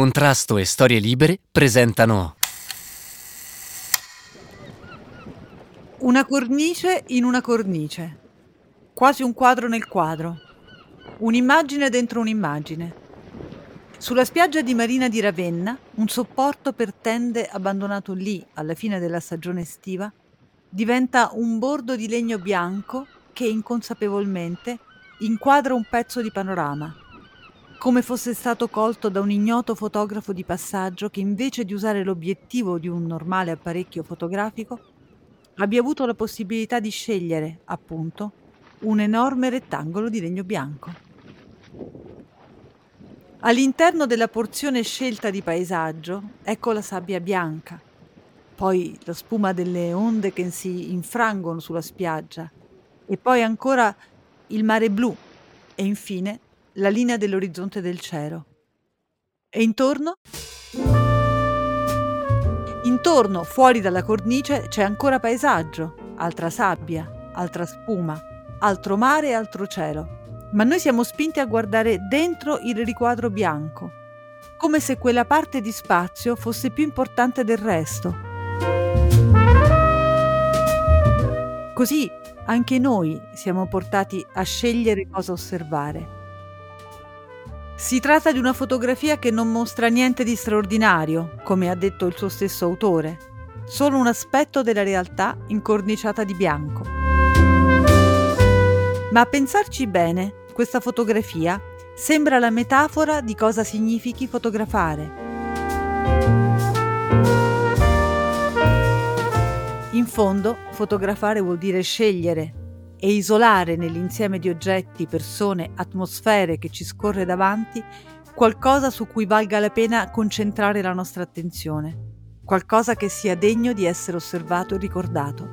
Contrasto e Storie Libere presentano Una cornice in una cornice, quasi un quadro nel quadro, un'immagine dentro un'immagine. Sulla spiaggia di Marina di Ravenna, un sopporto per tende abbandonato lì alla fine della stagione estiva diventa un bordo di legno bianco che inconsapevolmente inquadra un pezzo di panorama, come fosse stato colto da un ignoto fotografo di passaggio che invece di usare l'obiettivo di un normale apparecchio fotografico abbia avuto la possibilità di scegliere, appunto, un enorme rettangolo di legno bianco. All'interno della porzione scelta di paesaggio ecco la sabbia bianca, poi la spuma delle onde che si infrangono sulla spiaggia e poi ancora il mare blu e infine la linea dell'orizzonte del cielo. E intorno? Intorno, fuori dalla cornice, c'è ancora paesaggio, altra sabbia, altra spuma, altro mare e altro cielo. Ma noi siamo spinti a guardare dentro il riquadro bianco, come se quella parte di spazio fosse più importante del resto. Così anche noi siamo portati a scegliere cosa osservare. Si tratta di una fotografia che non mostra niente di straordinario, come ha detto il suo stesso autore, solo un aspetto della realtà incorniciata di bianco. Ma a pensarci bene, questa fotografia sembra la metafora di cosa significhi fotografare. In fondo, fotografare vuol dire scegliere, e isolare nell'insieme di oggetti, persone, atmosfere che ci scorre davanti qualcosa su cui valga la pena concentrare la nostra attenzione, qualcosa che sia degno di essere osservato e ricordato.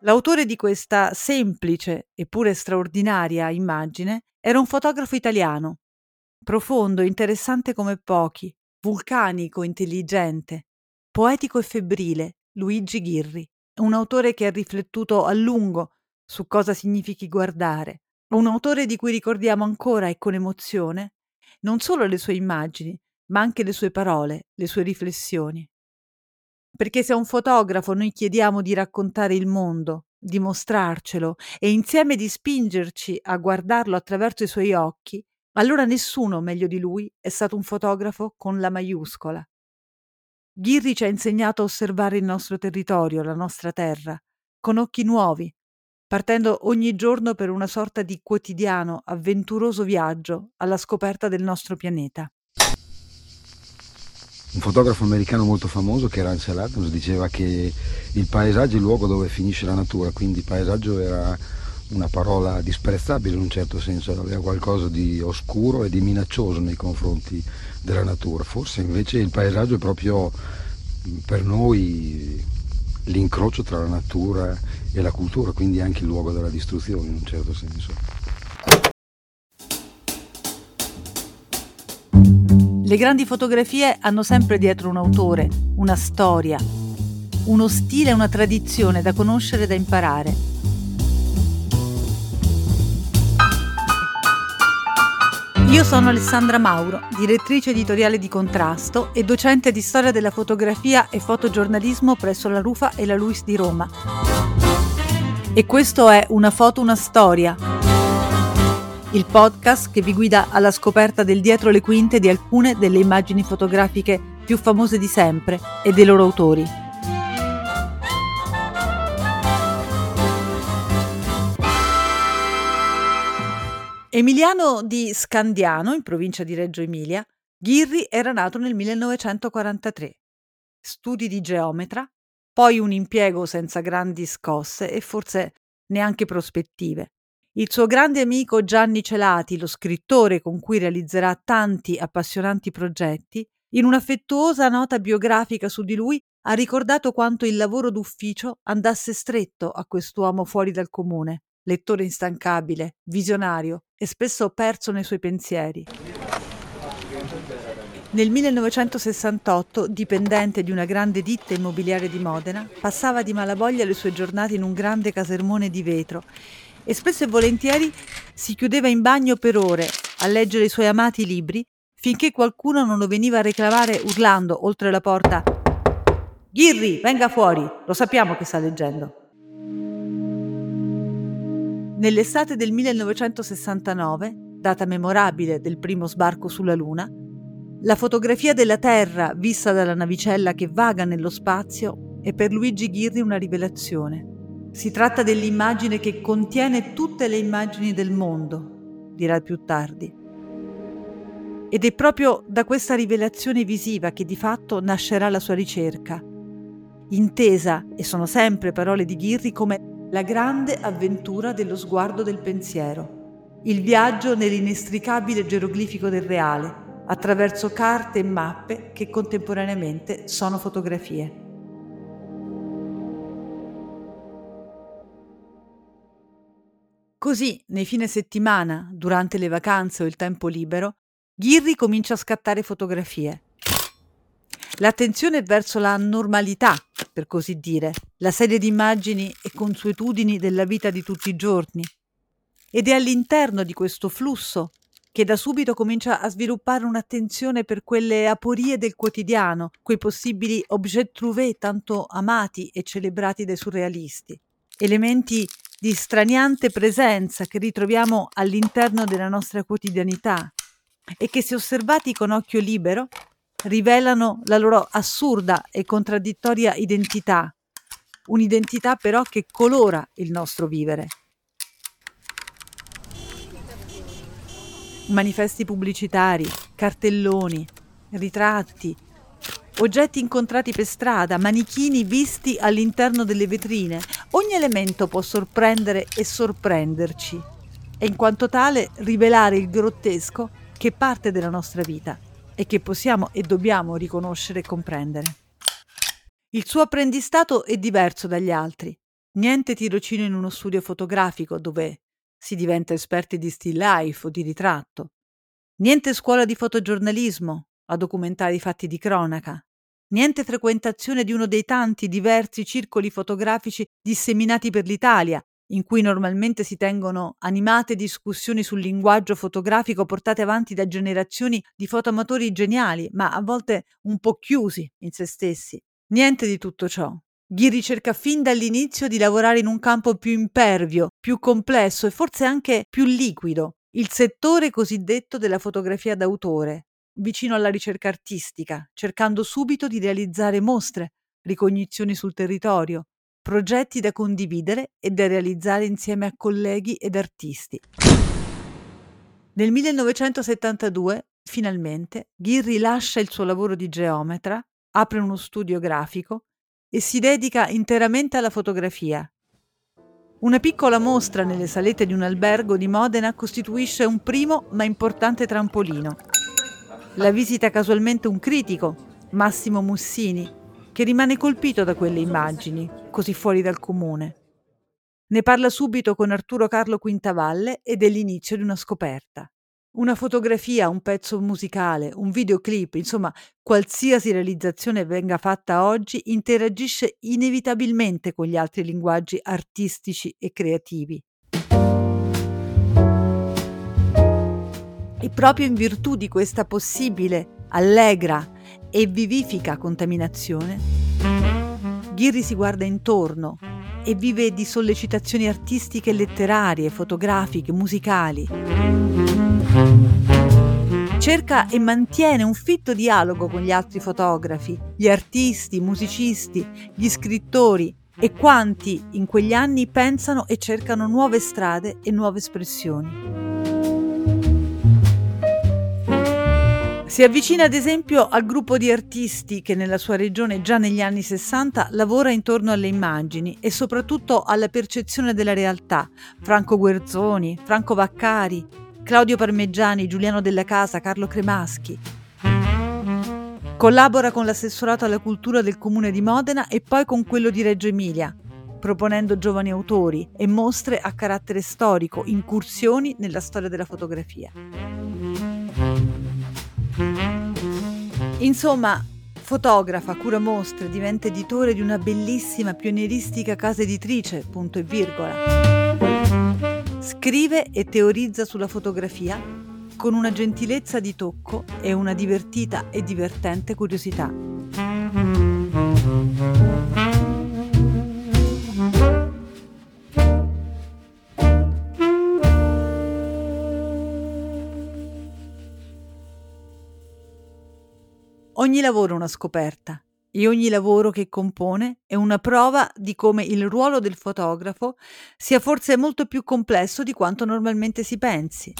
L'autore di questa semplice eppure straordinaria immagine era un fotografo italiano, profondo, interessante come pochi, vulcanico, intelligente, poetico e febbrile, Luigi Ghirri, un autore che ha riflettuto a lungo su cosa significhi guardare, un autore di cui ricordiamo ancora e con emozione non solo le sue immagini, ma anche le sue parole, le sue riflessioni. Perché se a un fotografo noi chiediamo di raccontare il mondo, di mostrarcelo e insieme di spingerci a guardarlo attraverso i suoi occhi, allora nessuno meglio di lui è stato un fotografo con la maiuscola. Ghirri ci ha insegnato a osservare il nostro territorio, la nostra terra, con occhi nuovi, partendo ogni giorno per una sorta di quotidiano, avventuroso viaggio alla scoperta del nostro pianeta. Un fotografo americano molto famoso che era Ansel Adams diceva che il paesaggio è il luogo dove finisce la natura, quindi il paesaggio era una parola disprezzabile in un certo senso, aveva qualcosa di oscuro e di minaccioso nei confronti della natura. Forse invece il paesaggio è proprio per noi l'incrocio tra la natura e la cultura, quindi anche il luogo della distruzione in un certo senso. Le grandi fotografie hanno sempre dietro un autore, una storia, uno stile e una tradizione da conoscere e da imparare. Io sono Alessandra Mauro, direttrice editoriale di Contrasto e docente di storia della fotografia e fotogiornalismo presso la Rufa e la Luis di Roma. E questo è Una foto, una storia, il podcast che vi guida alla scoperta del dietro le quinte di alcune delle immagini fotografiche più famose di sempre e dei loro autori. Emiliano di Scandiano, in provincia di Reggio Emilia, Ghirri era nato nel 1943. Studi di geometra, poi un impiego senza grandi scosse e forse neanche prospettive. Il suo grande amico Gianni Celati, lo scrittore con cui realizzerà tanti appassionanti progetti, in un'affettuosa nota biografica su di lui ha ricordato quanto il lavoro d'ufficio andasse stretto a quest'uomo fuori dal comune lettore instancabile, visionario e spesso perso nei suoi pensieri. Nel 1968, dipendente di una grande ditta immobiliare di Modena, passava di malavoglia le sue giornate in un grande casermone di vetro e spesso e volentieri si chiudeva in bagno per ore a leggere i suoi amati libri finché qualcuno non lo veniva a reclamare urlando oltre la porta Ghirri, venga fuori, lo sappiamo che sta leggendo. Nell'estate del 1969, data memorabile del primo sbarco sulla Luna, la fotografia della Terra vista dalla navicella che vaga nello spazio è per Luigi Ghirri una rivelazione. Si tratta dell'immagine che contiene tutte le immagini del mondo, dirà più tardi. Ed è proprio da questa rivelazione visiva che di fatto nascerà la sua ricerca, intesa, e sono sempre parole di Ghirri, come la grande avventura dello sguardo del pensiero, il viaggio nell'inestricabile geroglifico del reale, attraverso carte e mappe che contemporaneamente sono fotografie. Così, nei fine settimana, durante le vacanze o il tempo libero, Ghirri comincia a scattare fotografie. L'attenzione verso la normalità, per così dire, la serie di immagini e consuetudini della vita di tutti i giorni. Ed è all'interno di questo flusso che da subito comincia a sviluppare un'attenzione per quelle aporie del quotidiano, quei possibili objet trouvé tanto amati e celebrati dai surrealisti, elementi di straniante presenza che ritroviamo all'interno della nostra quotidianità e che se osservati con occhio libero rivelano la loro assurda e contraddittoria identità, un'identità però che colora il nostro vivere. Manifesti pubblicitari, cartelloni, ritratti, oggetti incontrati per strada, manichini visti all'interno delle vetrine. Ogni elemento può sorprendere e sorprenderci e in quanto tale rivelare il grottesco che parte della nostra vita e che possiamo e dobbiamo riconoscere e comprendere. Il suo apprendistato è diverso dagli altri. Niente tirocinio in uno studio fotografico dove si diventa esperti di still life o di ritratto. Niente scuola di fotogiornalismo a documentare i fatti di cronaca. Niente frequentazione di uno dei tanti diversi circoli fotografici disseminati per l'Italia, in cui normalmente si tengono animate discussioni sul linguaggio fotografico portate avanti da generazioni di fotoamatori geniali, ma a volte un po' chiusi in se stessi. Niente di tutto ciò. Ghiri cerca fin dall'inizio di lavorare in un campo più impervio, più complesso e forse anche più liquido, il settore cosiddetto della fotografia d'autore, vicino alla ricerca artistica, cercando subito di realizzare mostre, ricognizioni sul territorio, progetti da condividere e da realizzare insieme a colleghi ed artisti. Nel 1972, finalmente, Ghirri lascia il suo lavoro di geometra, apre uno studio grafico e si dedica interamente alla fotografia. Una piccola mostra nelle salette di un albergo di Modena costituisce un primo ma importante trampolino. La visita casualmente un critico, Massimo Mussini, che rimane colpito da quelle immagini, così fuori dal comune. Ne parla subito con Arturo Carlo Quintavalle ed è l'inizio di una scoperta. Una fotografia, un pezzo musicale, un videoclip, insomma, qualsiasi realizzazione venga fatta oggi interagisce inevitabilmente con gli altri linguaggi artistici e creativi. E proprio in virtù di questa possibile, allegra e vivifica contaminazione, Ghirri si guarda intorno e vive di sollecitazioni artistiche, letterarie, fotografiche, musicali. Cerca e mantiene un fitto dialogo con gli altri fotografi, gli artisti, i musicisti, gli scrittori e quanti in quegli anni pensano e cercano nuove strade e nuove espressioni. Si avvicina ad esempio al gruppo di artisti che nella sua regione già negli anni 60 lavora intorno alle immagini e soprattutto alla percezione della realtà. Franco Guerzoni, Franco Vaccari, Claudio Parmeggiani, Giuliano Della Casa, Carlo Cremaschi. Collabora con l'assessorato alla cultura del comune di Modena e poi con quello di Reggio Emilia, proponendo giovani autori e mostre a carattere storico, incursioni nella storia della fotografia. Insomma, fotografa, cura mostre, diventa editore di una bellissima pionieristica casa editrice, punto e virgola. Scrive e teorizza sulla fotografia con una gentilezza di tocco e una divertita e divertente curiosità. Ogni lavoro è una scoperta e ogni lavoro che compone è una prova di come il ruolo del fotografo sia forse molto più complesso di quanto normalmente si pensi.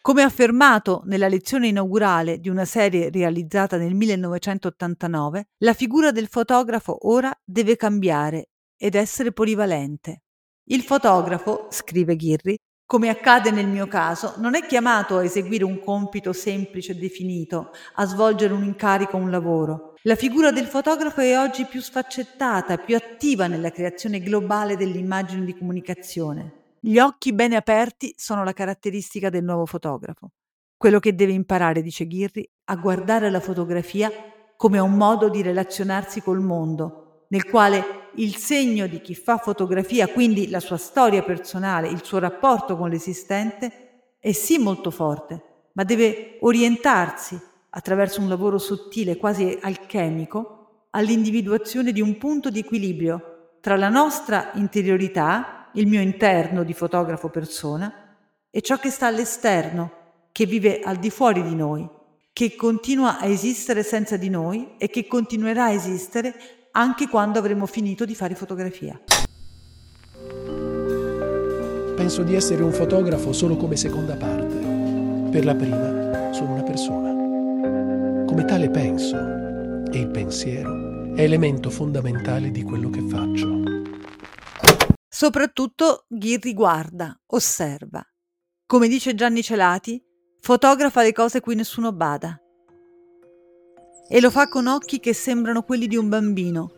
Come affermato nella lezione inaugurale di una serie realizzata nel 1989, la figura del fotografo ora deve cambiare ed essere polivalente. Il fotografo, scrive Ghirri, come accade nel mio caso, non è chiamato a eseguire un compito semplice e definito, a svolgere un incarico o un lavoro. La figura del fotografo è oggi più sfaccettata, più attiva nella creazione globale dell'immagine di comunicazione. Gli occhi bene aperti sono la caratteristica del nuovo fotografo. Quello che deve imparare, dice Ghirri, a guardare la fotografia come un modo di relazionarsi col mondo, nel quale il segno di chi fa fotografia, quindi la sua storia personale, il suo rapporto con l'esistente, è sì molto forte, ma deve orientarsi attraverso un lavoro sottile, quasi alchemico, all'individuazione di un punto di equilibrio tra la nostra interiorità, il mio interno di fotografo persona, e ciò che sta all'esterno, che vive al di fuori di noi, che continua a esistere senza di noi e che continuerà a esistere anche quando avremo finito di fare fotografia. Penso di essere un fotografo solo come seconda parte. Per la prima sono una persona. Come tale penso e il pensiero è elemento fondamentale di quello che faccio. Soprattutto Ghirri guarda, osserva. Come dice Gianni Celati, fotografa le cose cui nessuno bada e lo fa con occhi che sembrano quelli di un bambino,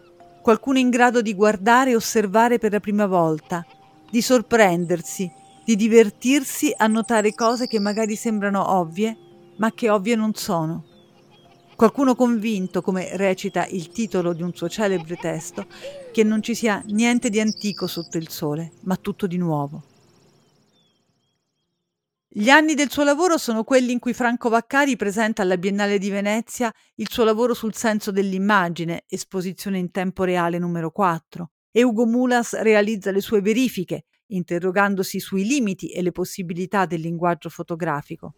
qualcuno in grado di guardare e osservare per la prima volta, di sorprendersi, di divertirsi a notare cose che magari sembrano ovvie, ma che ovvie non sono. Qualcuno convinto, come recita il titolo di un suo celebre testo, che non ci sia niente di antico sotto il sole, ma tutto di nuovo. Gli anni del suo lavoro sono quelli in cui Franco Vaccari presenta alla Biennale di Venezia il suo lavoro sul senso dell'immagine, esposizione in tempo reale numero 4, e Ugo Mulas realizza le sue verifiche, interrogandosi sui limiti e le possibilità del linguaggio fotografico.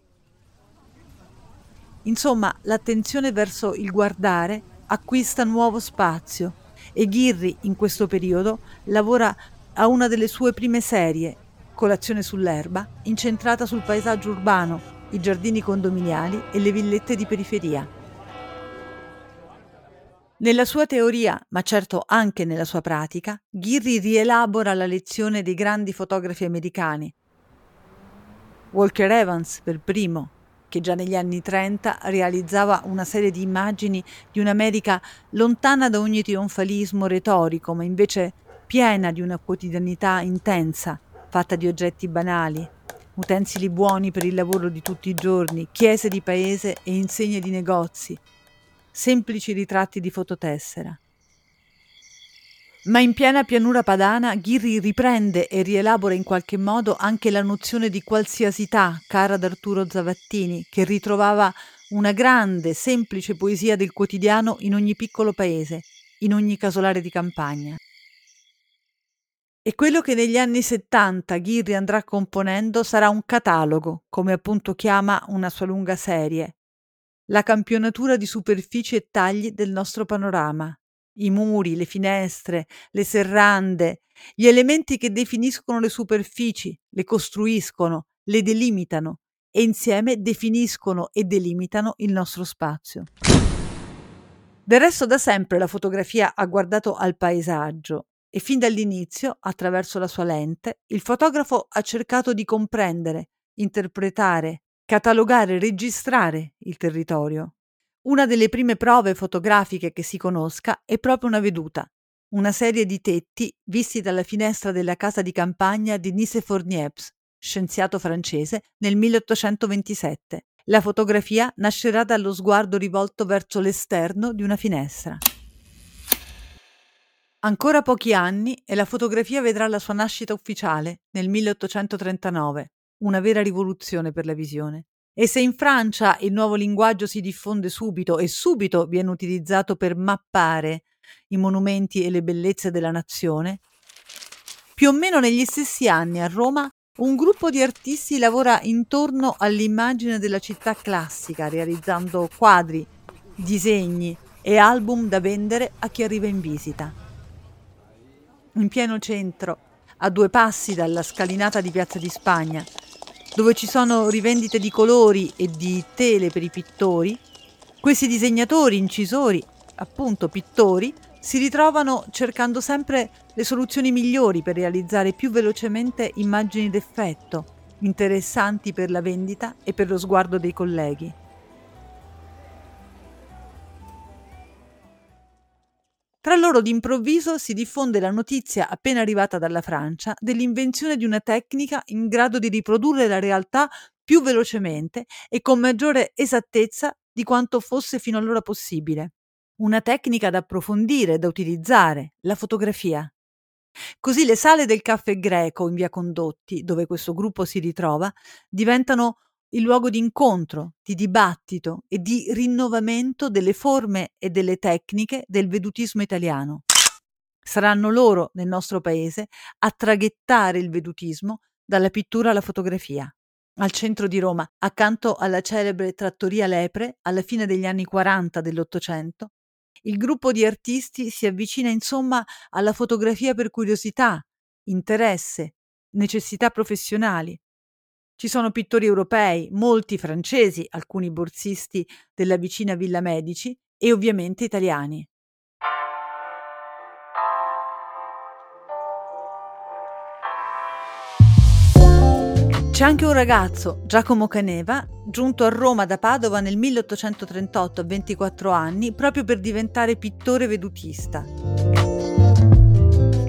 Insomma, l'attenzione verso il guardare acquista nuovo spazio e Ghirri in questo periodo lavora a una delle sue prime serie, Colazione sull'erba, incentrata sul paesaggio urbano, i giardini condominiali e le villette di periferia. Nella sua teoria, ma certo anche nella sua pratica, Ghirri rielabora la lezione dei grandi fotografi americani. Walker Evans, per primo, che già negli anni 30 realizzava una serie di immagini di un'America lontana da ogni trionfalismo retorico, ma invece piena di una quotidianità intensa, fatta di oggetti banali, utensili buoni per il lavoro di tutti i giorni, chiese di paese e insegne di negozi, semplici ritratti di fototessera. Ma in piena pianura padana Ghirri riprende e rielabora in qualche modo anche la nozione di qualsiasità cara ad Arturo Zavattini, che ritrovava una grande, semplice poesia del quotidiano in ogni piccolo paese, in ogni casolare di campagna. E quello che negli anni 70 Ghirri andrà componendo sarà un catalogo, come appunto chiama una sua lunga serie. La campionatura di superfici e tagli del nostro panorama. I muri, le finestre, le serrande, gli elementi che definiscono le superfici, le costruiscono, le delimitano e insieme definiscono e delimitano il nostro spazio. Del resto da sempre la fotografia ha guardato al paesaggio e fin dall'inizio, attraverso la sua lente, il fotografo ha cercato di comprendere, interpretare, catalogare, registrare il territorio. Una delle prime prove fotografiche che si conosca è proprio una veduta, una serie di tetti visti dalla finestra della casa di campagna di Nicephore Niepce, scienziato francese, nel 1827. La fotografia nascerà dallo sguardo rivolto verso l'esterno di una finestra. Ancora pochi anni e la fotografia vedrà la sua nascita ufficiale nel 1839, una vera rivoluzione per la visione. E se in Francia il nuovo linguaggio si diffonde subito e subito viene utilizzato per mappare i monumenti e le bellezze della nazione, più o meno negli stessi anni a Roma un gruppo di artisti lavora intorno all'immagine della città classica, realizzando quadri, disegni e album da vendere a chi arriva in visita in pieno centro, a due passi dalla scalinata di Piazza di Spagna, dove ci sono rivendite di colori e di tele per i pittori, questi disegnatori, incisori, appunto pittori, si ritrovano cercando sempre le soluzioni migliori per realizzare più velocemente immagini d'effetto, interessanti per la vendita e per lo sguardo dei colleghi. Tra loro d'improvviso si diffonde la notizia appena arrivata dalla Francia dell'invenzione di una tecnica in grado di riprodurre la realtà più velocemente e con maggiore esattezza di quanto fosse fino allora possibile. Una tecnica da approfondire, da utilizzare, la fotografia. Così le sale del caffè greco in via Condotti, dove questo gruppo si ritrova, diventano il luogo di incontro, di dibattito e di rinnovamento delle forme e delle tecniche del vedutismo italiano. Saranno loro, nel nostro paese, a traghettare il vedutismo dalla pittura alla fotografia. Al centro di Roma, accanto alla celebre trattoria Lepre, alla fine degli anni 40 dell'Ottocento, il gruppo di artisti si avvicina insomma alla fotografia per curiosità, interesse, necessità professionali, ci sono pittori europei, molti francesi, alcuni borsisti della vicina Villa Medici e ovviamente italiani. C'è anche un ragazzo, Giacomo Caneva, giunto a Roma da Padova nel 1838 a 24 anni proprio per diventare pittore vedutista.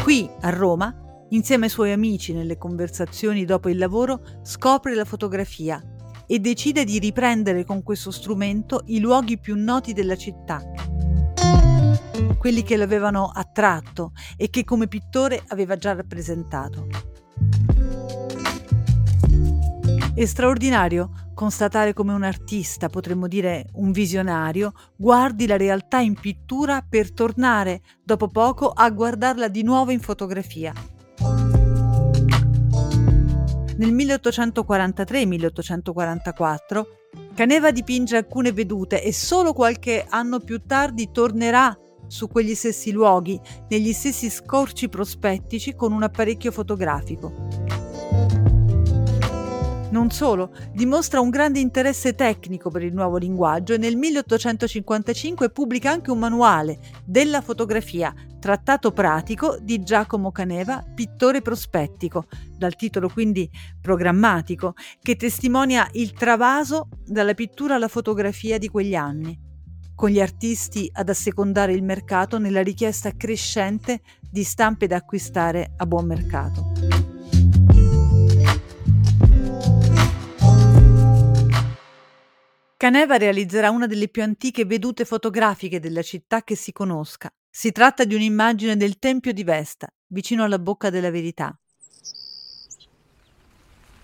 Qui, a Roma, Insieme ai suoi amici nelle conversazioni dopo il lavoro scopre la fotografia e decide di riprendere con questo strumento i luoghi più noti della città, quelli che l'avevano attratto e che come pittore aveva già rappresentato. È straordinario constatare come un artista, potremmo dire un visionario, guardi la realtà in pittura per tornare dopo poco a guardarla di nuovo in fotografia nel 1843-1844 Caneva dipinge alcune vedute e solo qualche anno più tardi tornerà su quegli stessi luoghi, negli stessi scorci prospettici con un apparecchio fotografico. Non solo, dimostra un grande interesse tecnico per il nuovo linguaggio e nel 1855 pubblica anche un manuale della fotografia, trattato pratico di Giacomo Caneva, pittore prospettico, dal titolo quindi programmatico, che testimonia il travaso dalla pittura alla fotografia di quegli anni, con gli artisti ad assecondare il mercato nella richiesta crescente di stampe da acquistare a buon mercato. Caneva realizzerà una delle più antiche vedute fotografiche della città che si conosca. Si tratta di un'immagine del Tempio di Vesta, vicino alla Bocca della Verità.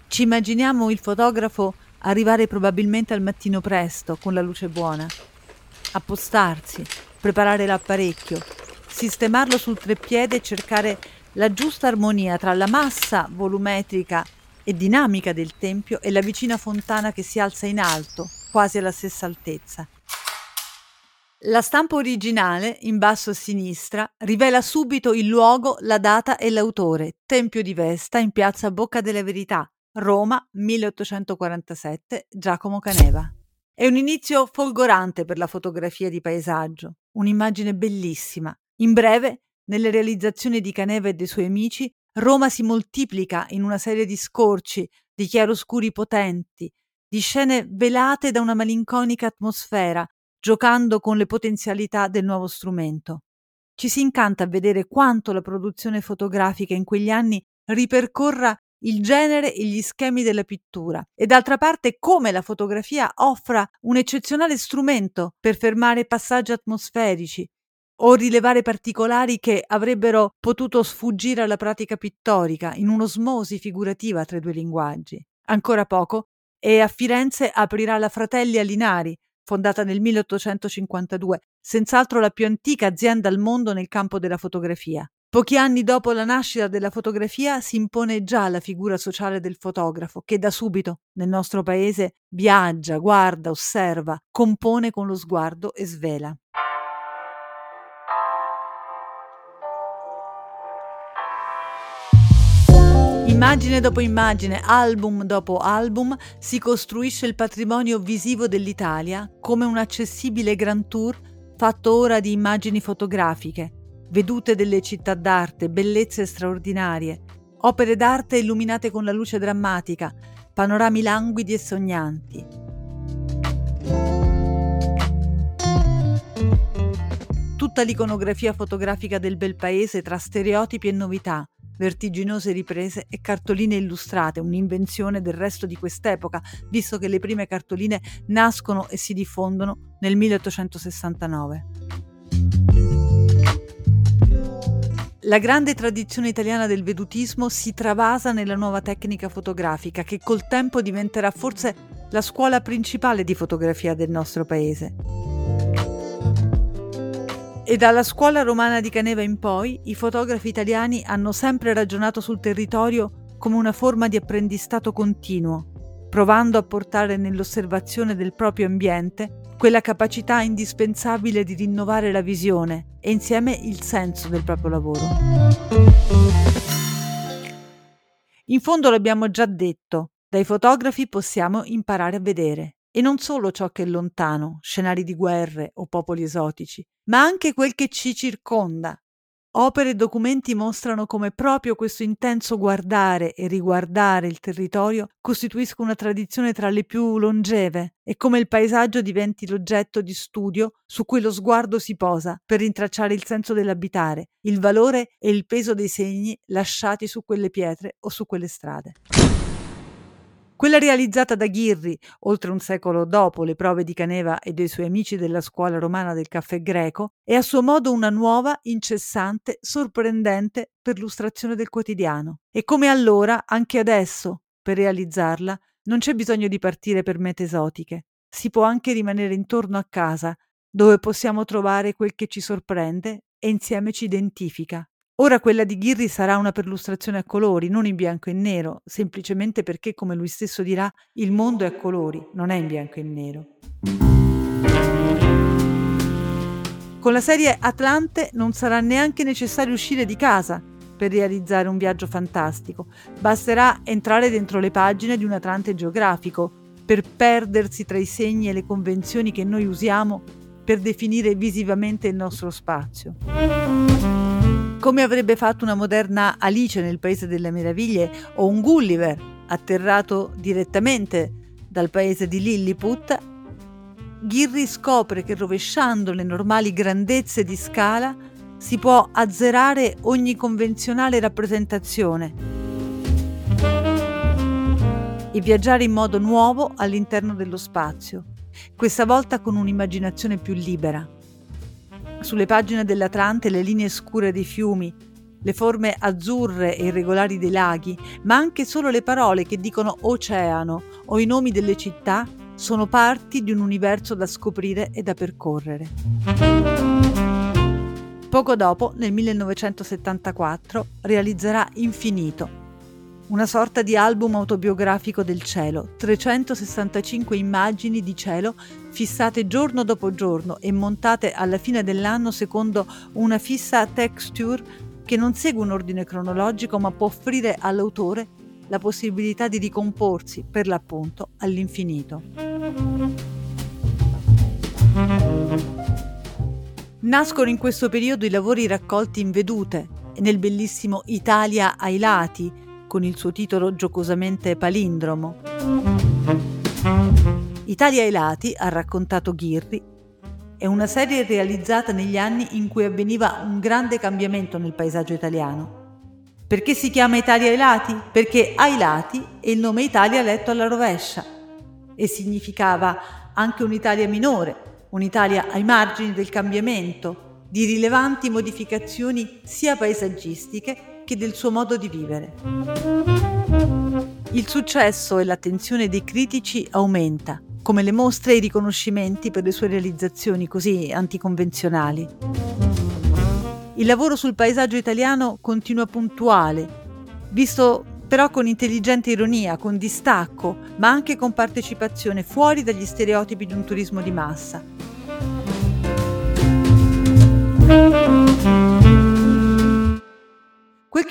Ci immaginiamo il fotografo arrivare probabilmente al mattino presto, con la luce buona, appostarsi, preparare l'apparecchio, sistemarlo sul treppiede e cercare la giusta armonia tra la massa volumetrica e dinamica del tempio e la vicina fontana che si alza in alto, quasi alla stessa altezza. La stampa originale, in basso a sinistra, rivela subito il luogo, la data e l'autore, Tempio di Vesta in piazza Bocca della Verità, Roma, 1847, Giacomo Caneva. È un inizio folgorante per la fotografia di paesaggio, un'immagine bellissima. In breve, nelle realizzazioni di Caneva e dei suoi amici, Roma si moltiplica in una serie di scorci, di chiaroscuri potenti, di scene velate da una malinconica atmosfera, giocando con le potenzialità del nuovo strumento. Ci si incanta a vedere quanto la produzione fotografica in quegli anni ripercorra il genere e gli schemi della pittura e d'altra parte come la fotografia offra un eccezionale strumento per fermare passaggi atmosferici o rilevare particolari che avrebbero potuto sfuggire alla pratica pittorica in un'osmosi figurativa tra i due linguaggi. Ancora poco e a Firenze aprirà la Fratelli Alinari, fondata nel 1852, senz'altro la più antica azienda al mondo nel campo della fotografia. Pochi anni dopo la nascita della fotografia si impone già la figura sociale del fotografo, che da subito nel nostro paese viaggia, guarda, osserva, compone con lo sguardo e svela. Immagine dopo immagine, album dopo album, si costruisce il patrimonio visivo dell'Italia come un accessibile grand tour fatto ora di immagini fotografiche, vedute delle città d'arte, bellezze straordinarie, opere d'arte illuminate con la luce drammatica, panorami languidi e sognanti. Tutta l'iconografia fotografica del bel paese tra stereotipi e novità, vertiginose riprese e cartoline illustrate, un'invenzione del resto di quest'epoca, visto che le prime cartoline nascono e si diffondono nel 1869. La grande tradizione italiana del vedutismo si travasa nella nuova tecnica fotografica che col tempo diventerà forse la scuola principale di fotografia del nostro paese. E dalla scuola romana di Caneva in poi, i fotografi italiani hanno sempre ragionato sul territorio come una forma di apprendistato continuo, provando a portare nell'osservazione del proprio ambiente quella capacità indispensabile di rinnovare la visione e insieme il senso del proprio lavoro. In fondo l'abbiamo già detto, dai fotografi possiamo imparare a vedere. E non solo ciò che è lontano, scenari di guerre o popoli esotici, ma anche quel che ci circonda. Opere e documenti mostrano come proprio questo intenso guardare e riguardare il territorio costituisca una tradizione tra le più longeve e come il paesaggio diventi l'oggetto di studio su cui lo sguardo si posa per rintracciare il senso dell'abitare, il valore e il peso dei segni lasciati su quelle pietre o su quelle strade. Quella realizzata da Ghirri, oltre un secolo dopo le prove di Caneva e dei suoi amici della scuola romana del caffè greco, è a suo modo una nuova, incessante, sorprendente perlustrazione del quotidiano. E come allora, anche adesso, per realizzarla, non c'è bisogno di partire per mete esotiche. Si può anche rimanere intorno a casa, dove possiamo trovare quel che ci sorprende e insieme ci identifica, Ora quella di Ghirri sarà una perlustrazione a colori, non in bianco e nero, semplicemente perché, come lui stesso dirà, il mondo è a colori, non è in bianco e nero. Con la serie Atlante non sarà neanche necessario uscire di casa per realizzare un viaggio fantastico, basterà entrare dentro le pagine di un Atlante geografico per perdersi tra i segni e le convenzioni che noi usiamo per definire visivamente il nostro spazio come avrebbe fatto una moderna Alice nel Paese delle Meraviglie o un Gulliver atterrato direttamente dal paese di Lilliput, Ghirri scopre che rovesciando le normali grandezze di scala si può azzerare ogni convenzionale rappresentazione e viaggiare in modo nuovo all'interno dello spazio, questa volta con un'immaginazione più libera. Sulle pagine dell'Atlante le linee scure dei fiumi, le forme azzurre e irregolari dei laghi, ma anche solo le parole che dicono oceano o i nomi delle città sono parti di un universo da scoprire e da percorrere. Poco dopo, nel 1974, realizzerà Infinito, una sorta di album autobiografico del cielo, 365 immagini di cielo fissate giorno dopo giorno e montate alla fine dell'anno secondo una fissa texture che non segue un ordine cronologico ma può offrire all'autore la possibilità di ricomporsi per l'appunto all'infinito. Nascono in questo periodo i lavori raccolti in vedute nel bellissimo Italia ai lati, con il suo titolo giocosamente palindromo. Italia ai lati, ha raccontato Ghirri, è una serie realizzata negli anni in cui avveniva un grande cambiamento nel paesaggio italiano. Perché si chiama Italia ai lati? Perché ai lati è il nome Italia letto alla rovescia e significava anche un'Italia minore, un'Italia ai margini del cambiamento, di rilevanti modificazioni sia paesaggistiche che del suo modo di vivere. Il successo e l'attenzione dei critici aumenta, come le mostre e i riconoscimenti per le sue realizzazioni così anticonvenzionali. Il lavoro sul paesaggio italiano continua puntuale, visto però con intelligente ironia, con distacco, ma anche con partecipazione fuori dagli stereotipi di un turismo di massa.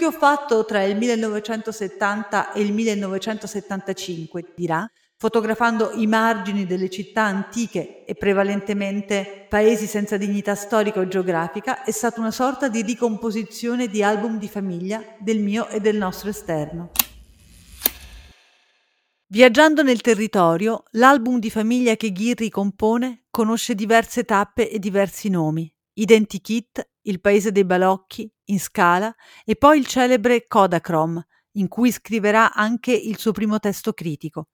Ho fatto tra il 1970 e il 1975, dirà, fotografando i margini delle città antiche e prevalentemente paesi senza dignità storica o geografica, è stata una sorta di ricomposizione di album di famiglia del mio e del nostro esterno. Viaggiando nel territorio, l'album di famiglia che Ghirri compone conosce diverse tappe e diversi nomi. Identikit, il paese dei balocchi, in scala, e poi il celebre Kodachrome, in cui scriverà anche il suo primo testo critico.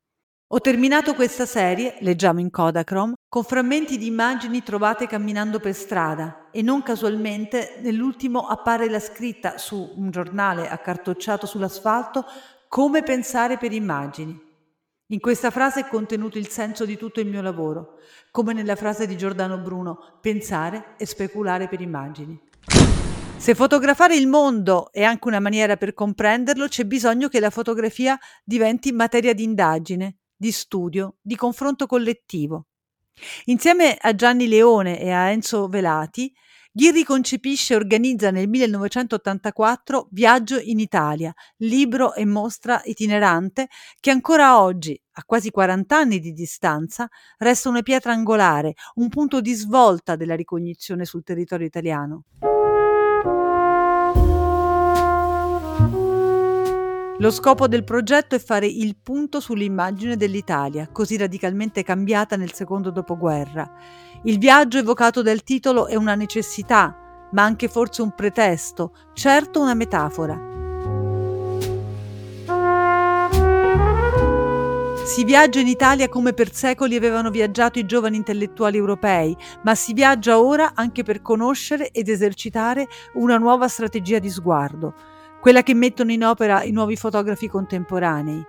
Ho terminato questa serie, leggiamo in Kodachrome, con frammenti di immagini trovate camminando per strada e non casualmente nell'ultimo appare la scritta su un giornale accartocciato sull'asfalto come pensare per immagini. In questa frase è contenuto il senso di tutto il mio lavoro, come nella frase di Giordano Bruno, pensare e speculare per immagini. Se fotografare il mondo è anche una maniera per comprenderlo, c'è bisogno che la fotografia diventi materia di indagine, di studio, di confronto collettivo. Insieme a Gianni Leone e a Enzo Velati, Ghirri concepisce e organizza nel 1984 Viaggio in Italia, libro e mostra itinerante che ancora oggi, a quasi 40 anni di distanza, resta una pietra angolare, un punto di svolta della ricognizione sul territorio italiano. Lo scopo del progetto è fare il punto sull'immagine dell'Italia, così radicalmente cambiata nel secondo dopoguerra. Il viaggio evocato dal titolo è una necessità, ma anche forse un pretesto, certo una metafora. Si viaggia in Italia come per secoli avevano viaggiato i giovani intellettuali europei, ma si viaggia ora anche per conoscere ed esercitare una nuova strategia di sguardo quella che mettono in opera i nuovi fotografi contemporanei.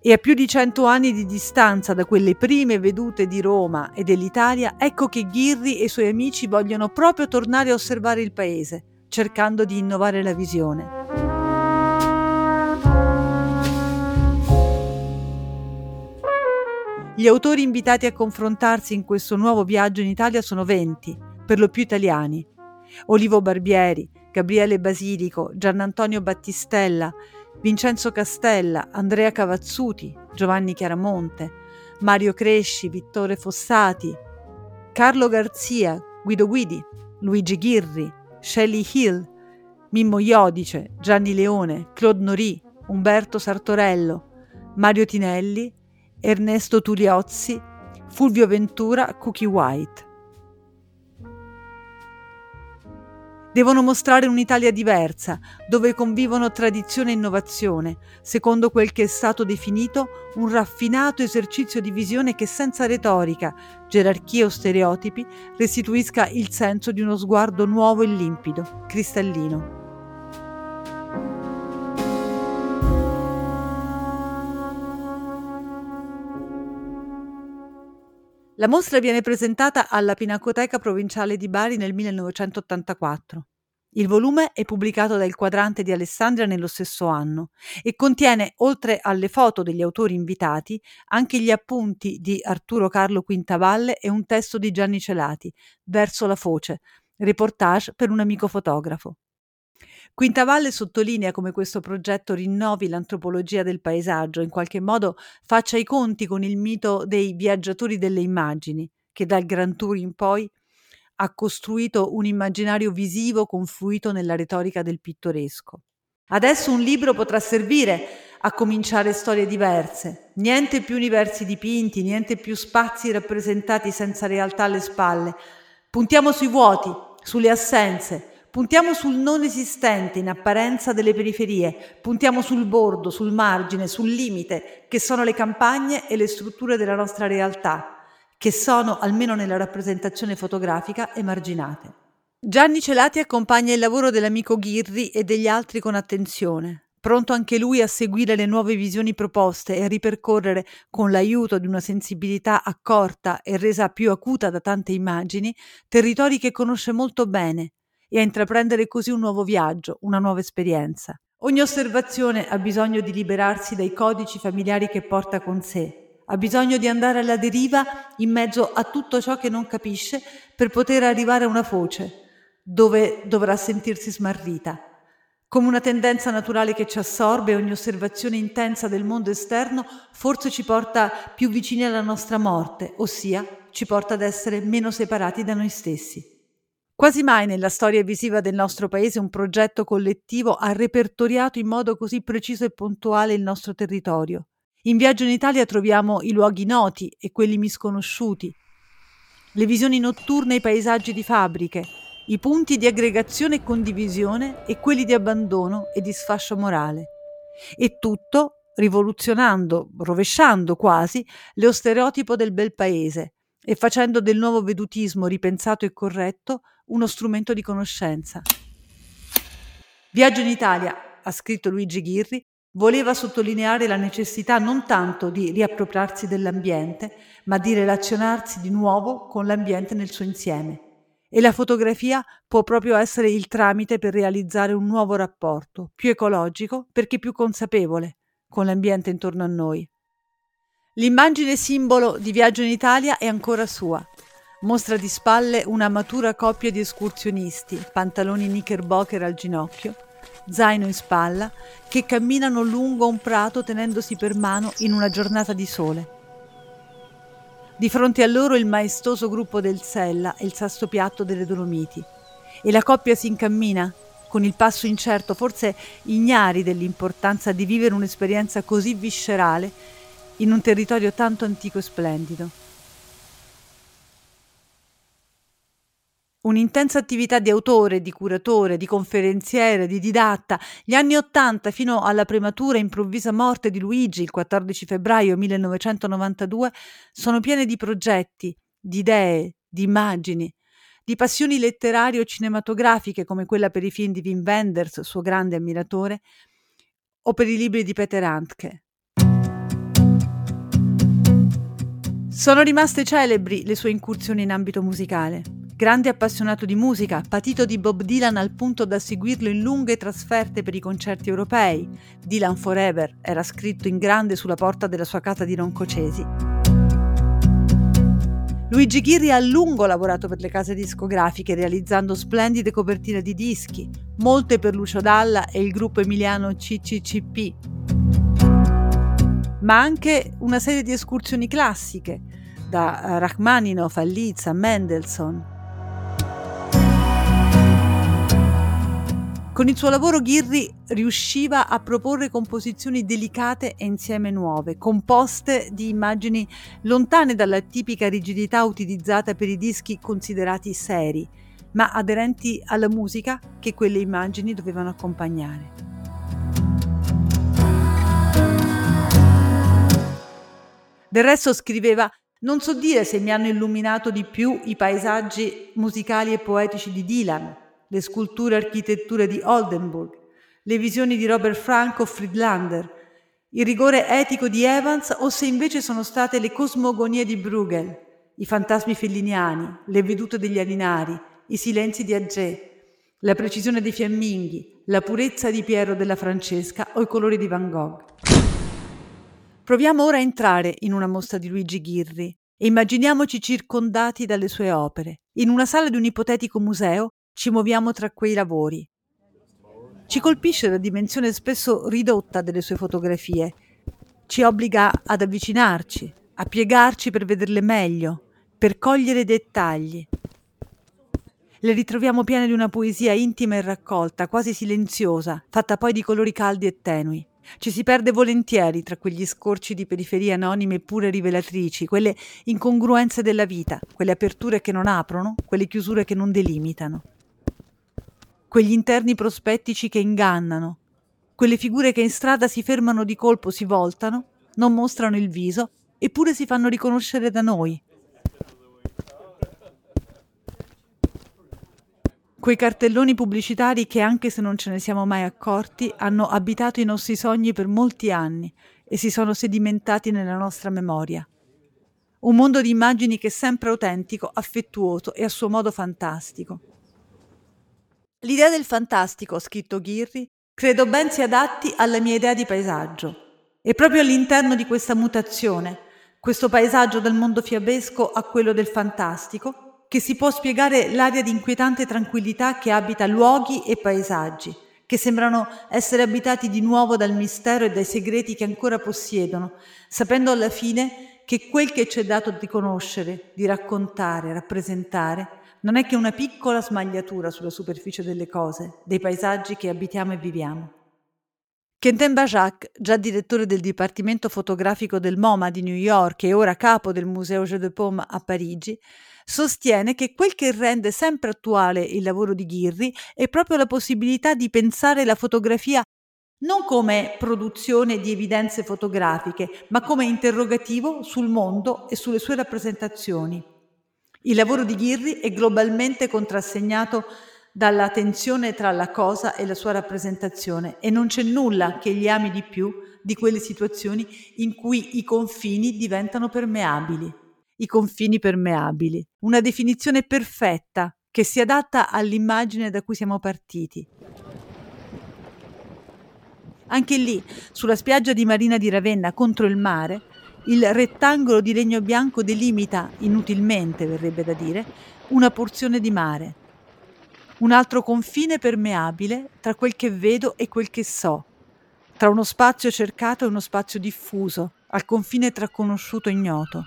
E a più di cento anni di distanza da quelle prime vedute di Roma e dell'Italia, ecco che Ghirri e i suoi amici vogliono proprio tornare a osservare il paese, cercando di innovare la visione. Gli autori invitati a confrontarsi in questo nuovo viaggio in Italia sono 20, per lo più italiani. Olivo Barbieri, Gabriele Basilico, Giannantonio Battistella, Vincenzo Castella, Andrea Cavazzuti, Giovanni Chiaramonte, Mario Cresci, Vittore Fossati, Carlo Garzia, Guido Guidi, Luigi Ghirri, Shelley Hill, Mimmo Iodice, Gianni Leone, Claude Nori, Umberto Sartorello, Mario Tinelli, Ernesto Tuliozzi, Fulvio Ventura, Cookie White. Devono mostrare un'Italia diversa, dove convivono tradizione e innovazione, secondo quel che è stato definito un raffinato esercizio di visione che senza retorica, gerarchie o stereotipi restituisca il senso di uno sguardo nuovo e limpido, cristallino. La mostra viene presentata alla Pinacoteca Provinciale di Bari nel 1984. Il volume è pubblicato dal Quadrante di Alessandria nello stesso anno e contiene, oltre alle foto degli autori invitati, anche gli appunti di Arturo Carlo Quintavalle e un testo di Gianni Celati, Verso la foce, reportage per un amico fotografo. Quintavalle sottolinea come questo progetto rinnovi l'antropologia del paesaggio, in qualche modo faccia i conti con il mito dei viaggiatori delle immagini, che dal Grand Tour in poi ha costruito un immaginario visivo confluito nella retorica del pittoresco. Adesso un libro potrà servire a cominciare storie diverse, niente più universi dipinti, niente più spazi rappresentati senza realtà alle spalle. Puntiamo sui vuoti, sulle assenze, Puntiamo sul non esistente in apparenza delle periferie, puntiamo sul bordo, sul margine, sul limite, che sono le campagne e le strutture della nostra realtà, che sono, almeno nella rappresentazione fotografica, emarginate. Gianni Celati accompagna il lavoro dell'amico Ghirri e degli altri con attenzione pronto anche lui a seguire le nuove visioni proposte e a ripercorrere, con l'aiuto di una sensibilità accorta e resa più acuta da tante immagini, territori che conosce molto bene e a intraprendere così un nuovo viaggio, una nuova esperienza. Ogni osservazione ha bisogno di liberarsi dai codici familiari che porta con sé, ha bisogno di andare alla deriva in mezzo a tutto ciò che non capisce per poter arrivare a una foce, dove dovrà sentirsi smarrita come una tendenza naturale che ci assorbe, ogni osservazione intensa del mondo esterno forse ci porta più vicini alla nostra morte, ossia ci porta ad essere meno separati da noi stessi. Quasi mai nella storia visiva del nostro paese un progetto collettivo ha repertoriato in modo così preciso e puntuale il nostro territorio. In viaggio in Italia troviamo i luoghi noti e quelli misconosciuti, le visioni notturne e i paesaggi di fabbriche, i punti di aggregazione e condivisione e quelli di abbandono e di sfascio morale. E tutto rivoluzionando, rovesciando quasi, lo stereotipo del bel paese e facendo del nuovo vedutismo ripensato e corretto uno strumento di conoscenza. Viaggio in Italia, ha scritto Luigi Ghirri, voleva sottolineare la necessità non tanto di riappropriarsi dell'ambiente, ma di relazionarsi di nuovo con l'ambiente nel suo insieme. E la fotografia può proprio essere il tramite per realizzare un nuovo rapporto, più ecologico perché più consapevole, con l'ambiente intorno a noi. L'immagine simbolo di Viaggio in Italia è ancora sua. Mostra di spalle una matura coppia di escursionisti, pantaloni knickerbocker al ginocchio, zaino in spalla, che camminano lungo un prato tenendosi per mano in una giornata di sole. Di fronte a loro il maestoso gruppo del Sella e il sasso piatto delle Dolomiti. E la coppia si incammina, con il passo incerto, forse ignari dell'importanza di vivere un'esperienza così viscerale in un territorio tanto antico e splendido. Un'intensa attività di autore, di curatore, di conferenziere, di didatta. Gli anni Ottanta fino alla prematura improvvisa morte di Luigi il 14 febbraio 1992 sono piene di progetti, di idee, di immagini, di passioni letterarie o cinematografiche come quella per i film di Wim Wenders, suo grande ammiratore, o per i libri di Peter Handke. Sono rimaste celebri le sue incursioni in ambito musicale. Grande appassionato di musica, patito di Bob Dylan al punto da seguirlo in lunghe trasferte per i concerti europei, Dylan Forever era scritto in grande sulla porta della sua casa di Roncocesi. Luigi Ghirri ha a lungo lavorato per le case discografiche, realizzando splendide copertine di dischi, molte per Lucio Dalla e il gruppo emiliano CCCP, ma anche una serie di escursioni classiche, da Rachmaninoff a Liszt a Mendelssohn. Con il suo lavoro Ghirri riusciva a proporre composizioni delicate e insieme nuove, composte di immagini lontane dalla tipica rigidità utilizzata per i dischi considerati seri, ma aderenti alla musica che quelle immagini dovevano accompagnare. Del resto scriveva non so dire se mi hanno illuminato di più i paesaggi musicali e poetici di Dylan, le sculture e architetture di Oldenburg, le visioni di Robert Frank o Friedlander, il rigore etico di Evans o se invece sono state le cosmogonie di Bruegel, i fantasmi felliniani, le vedute degli aninari, i silenzi di Agé, la precisione dei fiamminghi, la purezza di Piero della Francesca o i colori di Van Gogh. Proviamo ora a entrare in una mostra di Luigi Ghirri e immaginiamoci circondati dalle sue opere, in una sala di un ipotetico museo ci muoviamo tra quei lavori. Ci colpisce la dimensione spesso ridotta delle sue fotografie, ci obbliga ad avvicinarci, a piegarci per vederle meglio, per cogliere i dettagli. Le ritroviamo piene di una poesia intima e raccolta, quasi silenziosa, fatta poi di colori caldi e tenui. Ci si perde volentieri tra quegli scorci di periferie anonime eppure rivelatrici, quelle incongruenze della vita, quelle aperture che non aprono, quelle chiusure che non delimitano. Quegli interni prospettici che ingannano, quelle figure che in strada si fermano di colpo, si voltano, non mostrano il viso, eppure si fanno riconoscere da noi. Quei cartelloni pubblicitari che, anche se non ce ne siamo mai accorti, hanno abitato i nostri sogni per molti anni e si sono sedimentati nella nostra memoria. Un mondo di immagini che è sempre autentico, affettuoso e a suo modo fantastico. L'idea del fantastico, scritto Ghirri, credo ben si adatti alla mia idea di paesaggio. E proprio all'interno di questa mutazione, questo paesaggio dal mondo fiabesco a quello del fantastico, che si può spiegare l'aria di inquietante tranquillità che abita luoghi e paesaggi, che sembrano essere abitati di nuovo dal mistero e dai segreti che ancora possiedono, sapendo alla fine che quel che ci è dato di conoscere, di raccontare, rappresentare, non è che una piccola smagliatura sulla superficie delle cose, dei paesaggi che abitiamo e viviamo. Quentin Bajac, già direttore del Dipartimento fotografico del MoMA di New York e ora capo del Museo Jeu de Paume a Parigi, sostiene che quel che rende sempre attuale il lavoro di Ghirri è proprio la possibilità di pensare la fotografia non come produzione di evidenze fotografiche, ma come interrogativo sul mondo e sulle sue rappresentazioni. Il lavoro di Ghirri è globalmente contrassegnato dalla tensione tra la cosa e la sua rappresentazione e non c'è nulla che gli ami di più di quelle situazioni in cui i confini diventano permeabili. I confini permeabili, una definizione perfetta che si adatta all'immagine da cui siamo partiti. Anche lì, sulla spiaggia di Marina di Ravenna contro il mare, il rettangolo di legno bianco delimita, inutilmente verrebbe da dire, una porzione di mare un altro confine permeabile tra quel che vedo e quel che so, tra uno spazio cercato e uno spazio diffuso, al confine tra conosciuto e ignoto.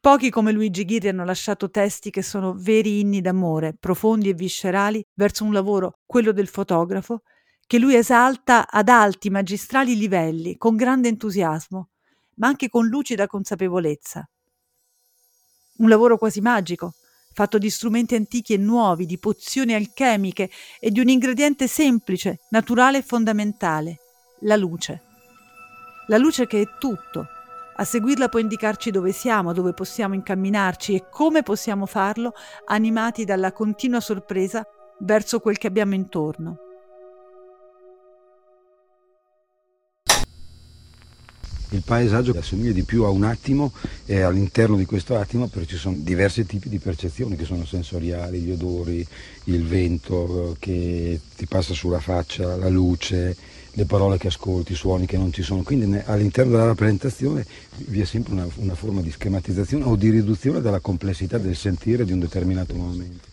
Pochi come Luigi Ghirri hanno lasciato testi che sono veri inni d'amore, profondi e viscerali, verso un lavoro, quello del fotografo, che lui esalta ad alti magistrali livelli, con grande entusiasmo, ma anche con lucida consapevolezza. Un lavoro quasi magico, fatto di strumenti antichi e nuovi, di pozioni alchemiche e di un ingrediente semplice, naturale e fondamentale, la luce. La luce che è tutto. A seguirla può indicarci dove siamo, dove possiamo incamminarci e come possiamo farlo animati dalla continua sorpresa verso quel che abbiamo intorno. Il paesaggio assomiglia di più a un attimo e all'interno di questo attimo ci sono diversi tipi di percezioni che sono sensoriali, gli odori, il vento che ti passa sulla faccia, la luce, le parole che ascolti, i suoni che non ci sono. Quindi all'interno della rappresentazione vi è sempre una, una forma di schematizzazione o di riduzione della complessità del sentire di un determinato momento.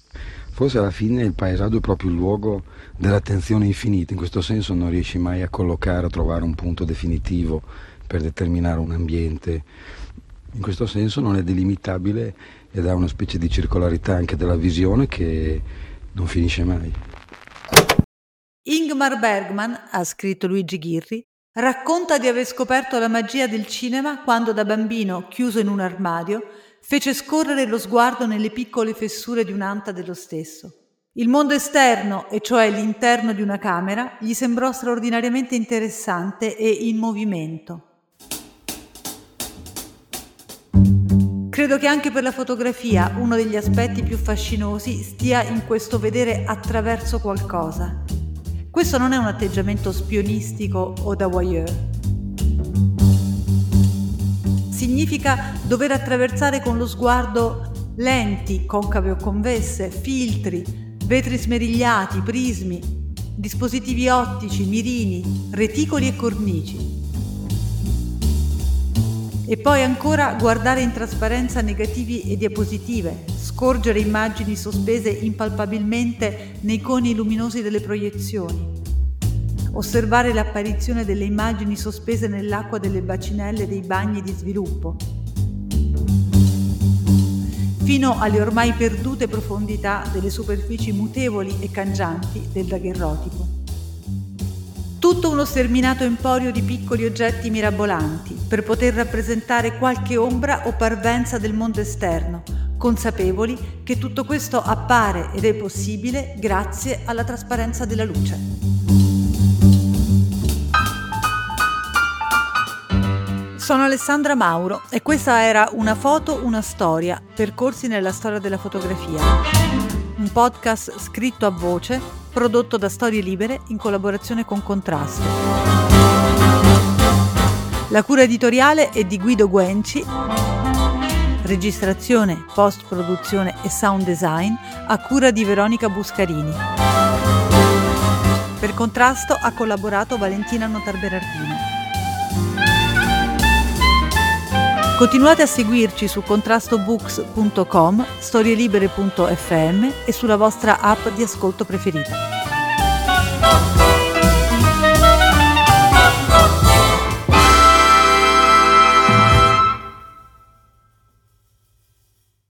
Forse alla fine il paesaggio è proprio il luogo dell'attenzione infinita, in questo senso non riesci mai a collocare, a trovare un punto definitivo per determinare un ambiente. In questo senso non è delimitabile ed ha una specie di circolarità anche della visione che non finisce mai. Ingmar Bergman, ha scritto Luigi Ghirri, racconta di aver scoperto la magia del cinema quando da bambino, chiuso in un armadio, fece scorrere lo sguardo nelle piccole fessure di un'anta dello stesso. Il mondo esterno, e cioè l'interno di una camera, gli sembrò straordinariamente interessante e in movimento. Credo che anche per la fotografia uno degli aspetti più fascinosi stia in questo vedere attraverso qualcosa. Questo non è un atteggiamento spionistico o da voyeur. Significa dover attraversare con lo sguardo lenti, concave o convesse, filtri, vetri smerigliati, prismi, dispositivi ottici, mirini, reticoli e cornici. E poi ancora guardare in trasparenza negativi e diapositive, scorgere immagini sospese impalpabilmente nei coni luminosi delle proiezioni, osservare l'apparizione delle immagini sospese nell'acqua delle bacinelle dei bagni di sviluppo, fino alle ormai perdute profondità delle superfici mutevoli e cangianti del daguerrotipo. Tutto uno sterminato emporio di piccoli oggetti mirabolanti per poter rappresentare qualche ombra o parvenza del mondo esterno, consapevoli che tutto questo appare ed è possibile grazie alla trasparenza della luce. Sono Alessandra Mauro e questa era Una foto, una storia, percorsi nella storia della fotografia. Un podcast scritto a voce, prodotto da Storie Libere in collaborazione con Contrasto. La cura editoriale è di Guido Guenci registrazione, post-produzione e sound design a cura di Veronica Buscarini. Per contrasto ha collaborato Valentina Notarberardino. Continuate a seguirci su contrastobooks.com, storielibere.fm e sulla vostra app di ascolto preferita.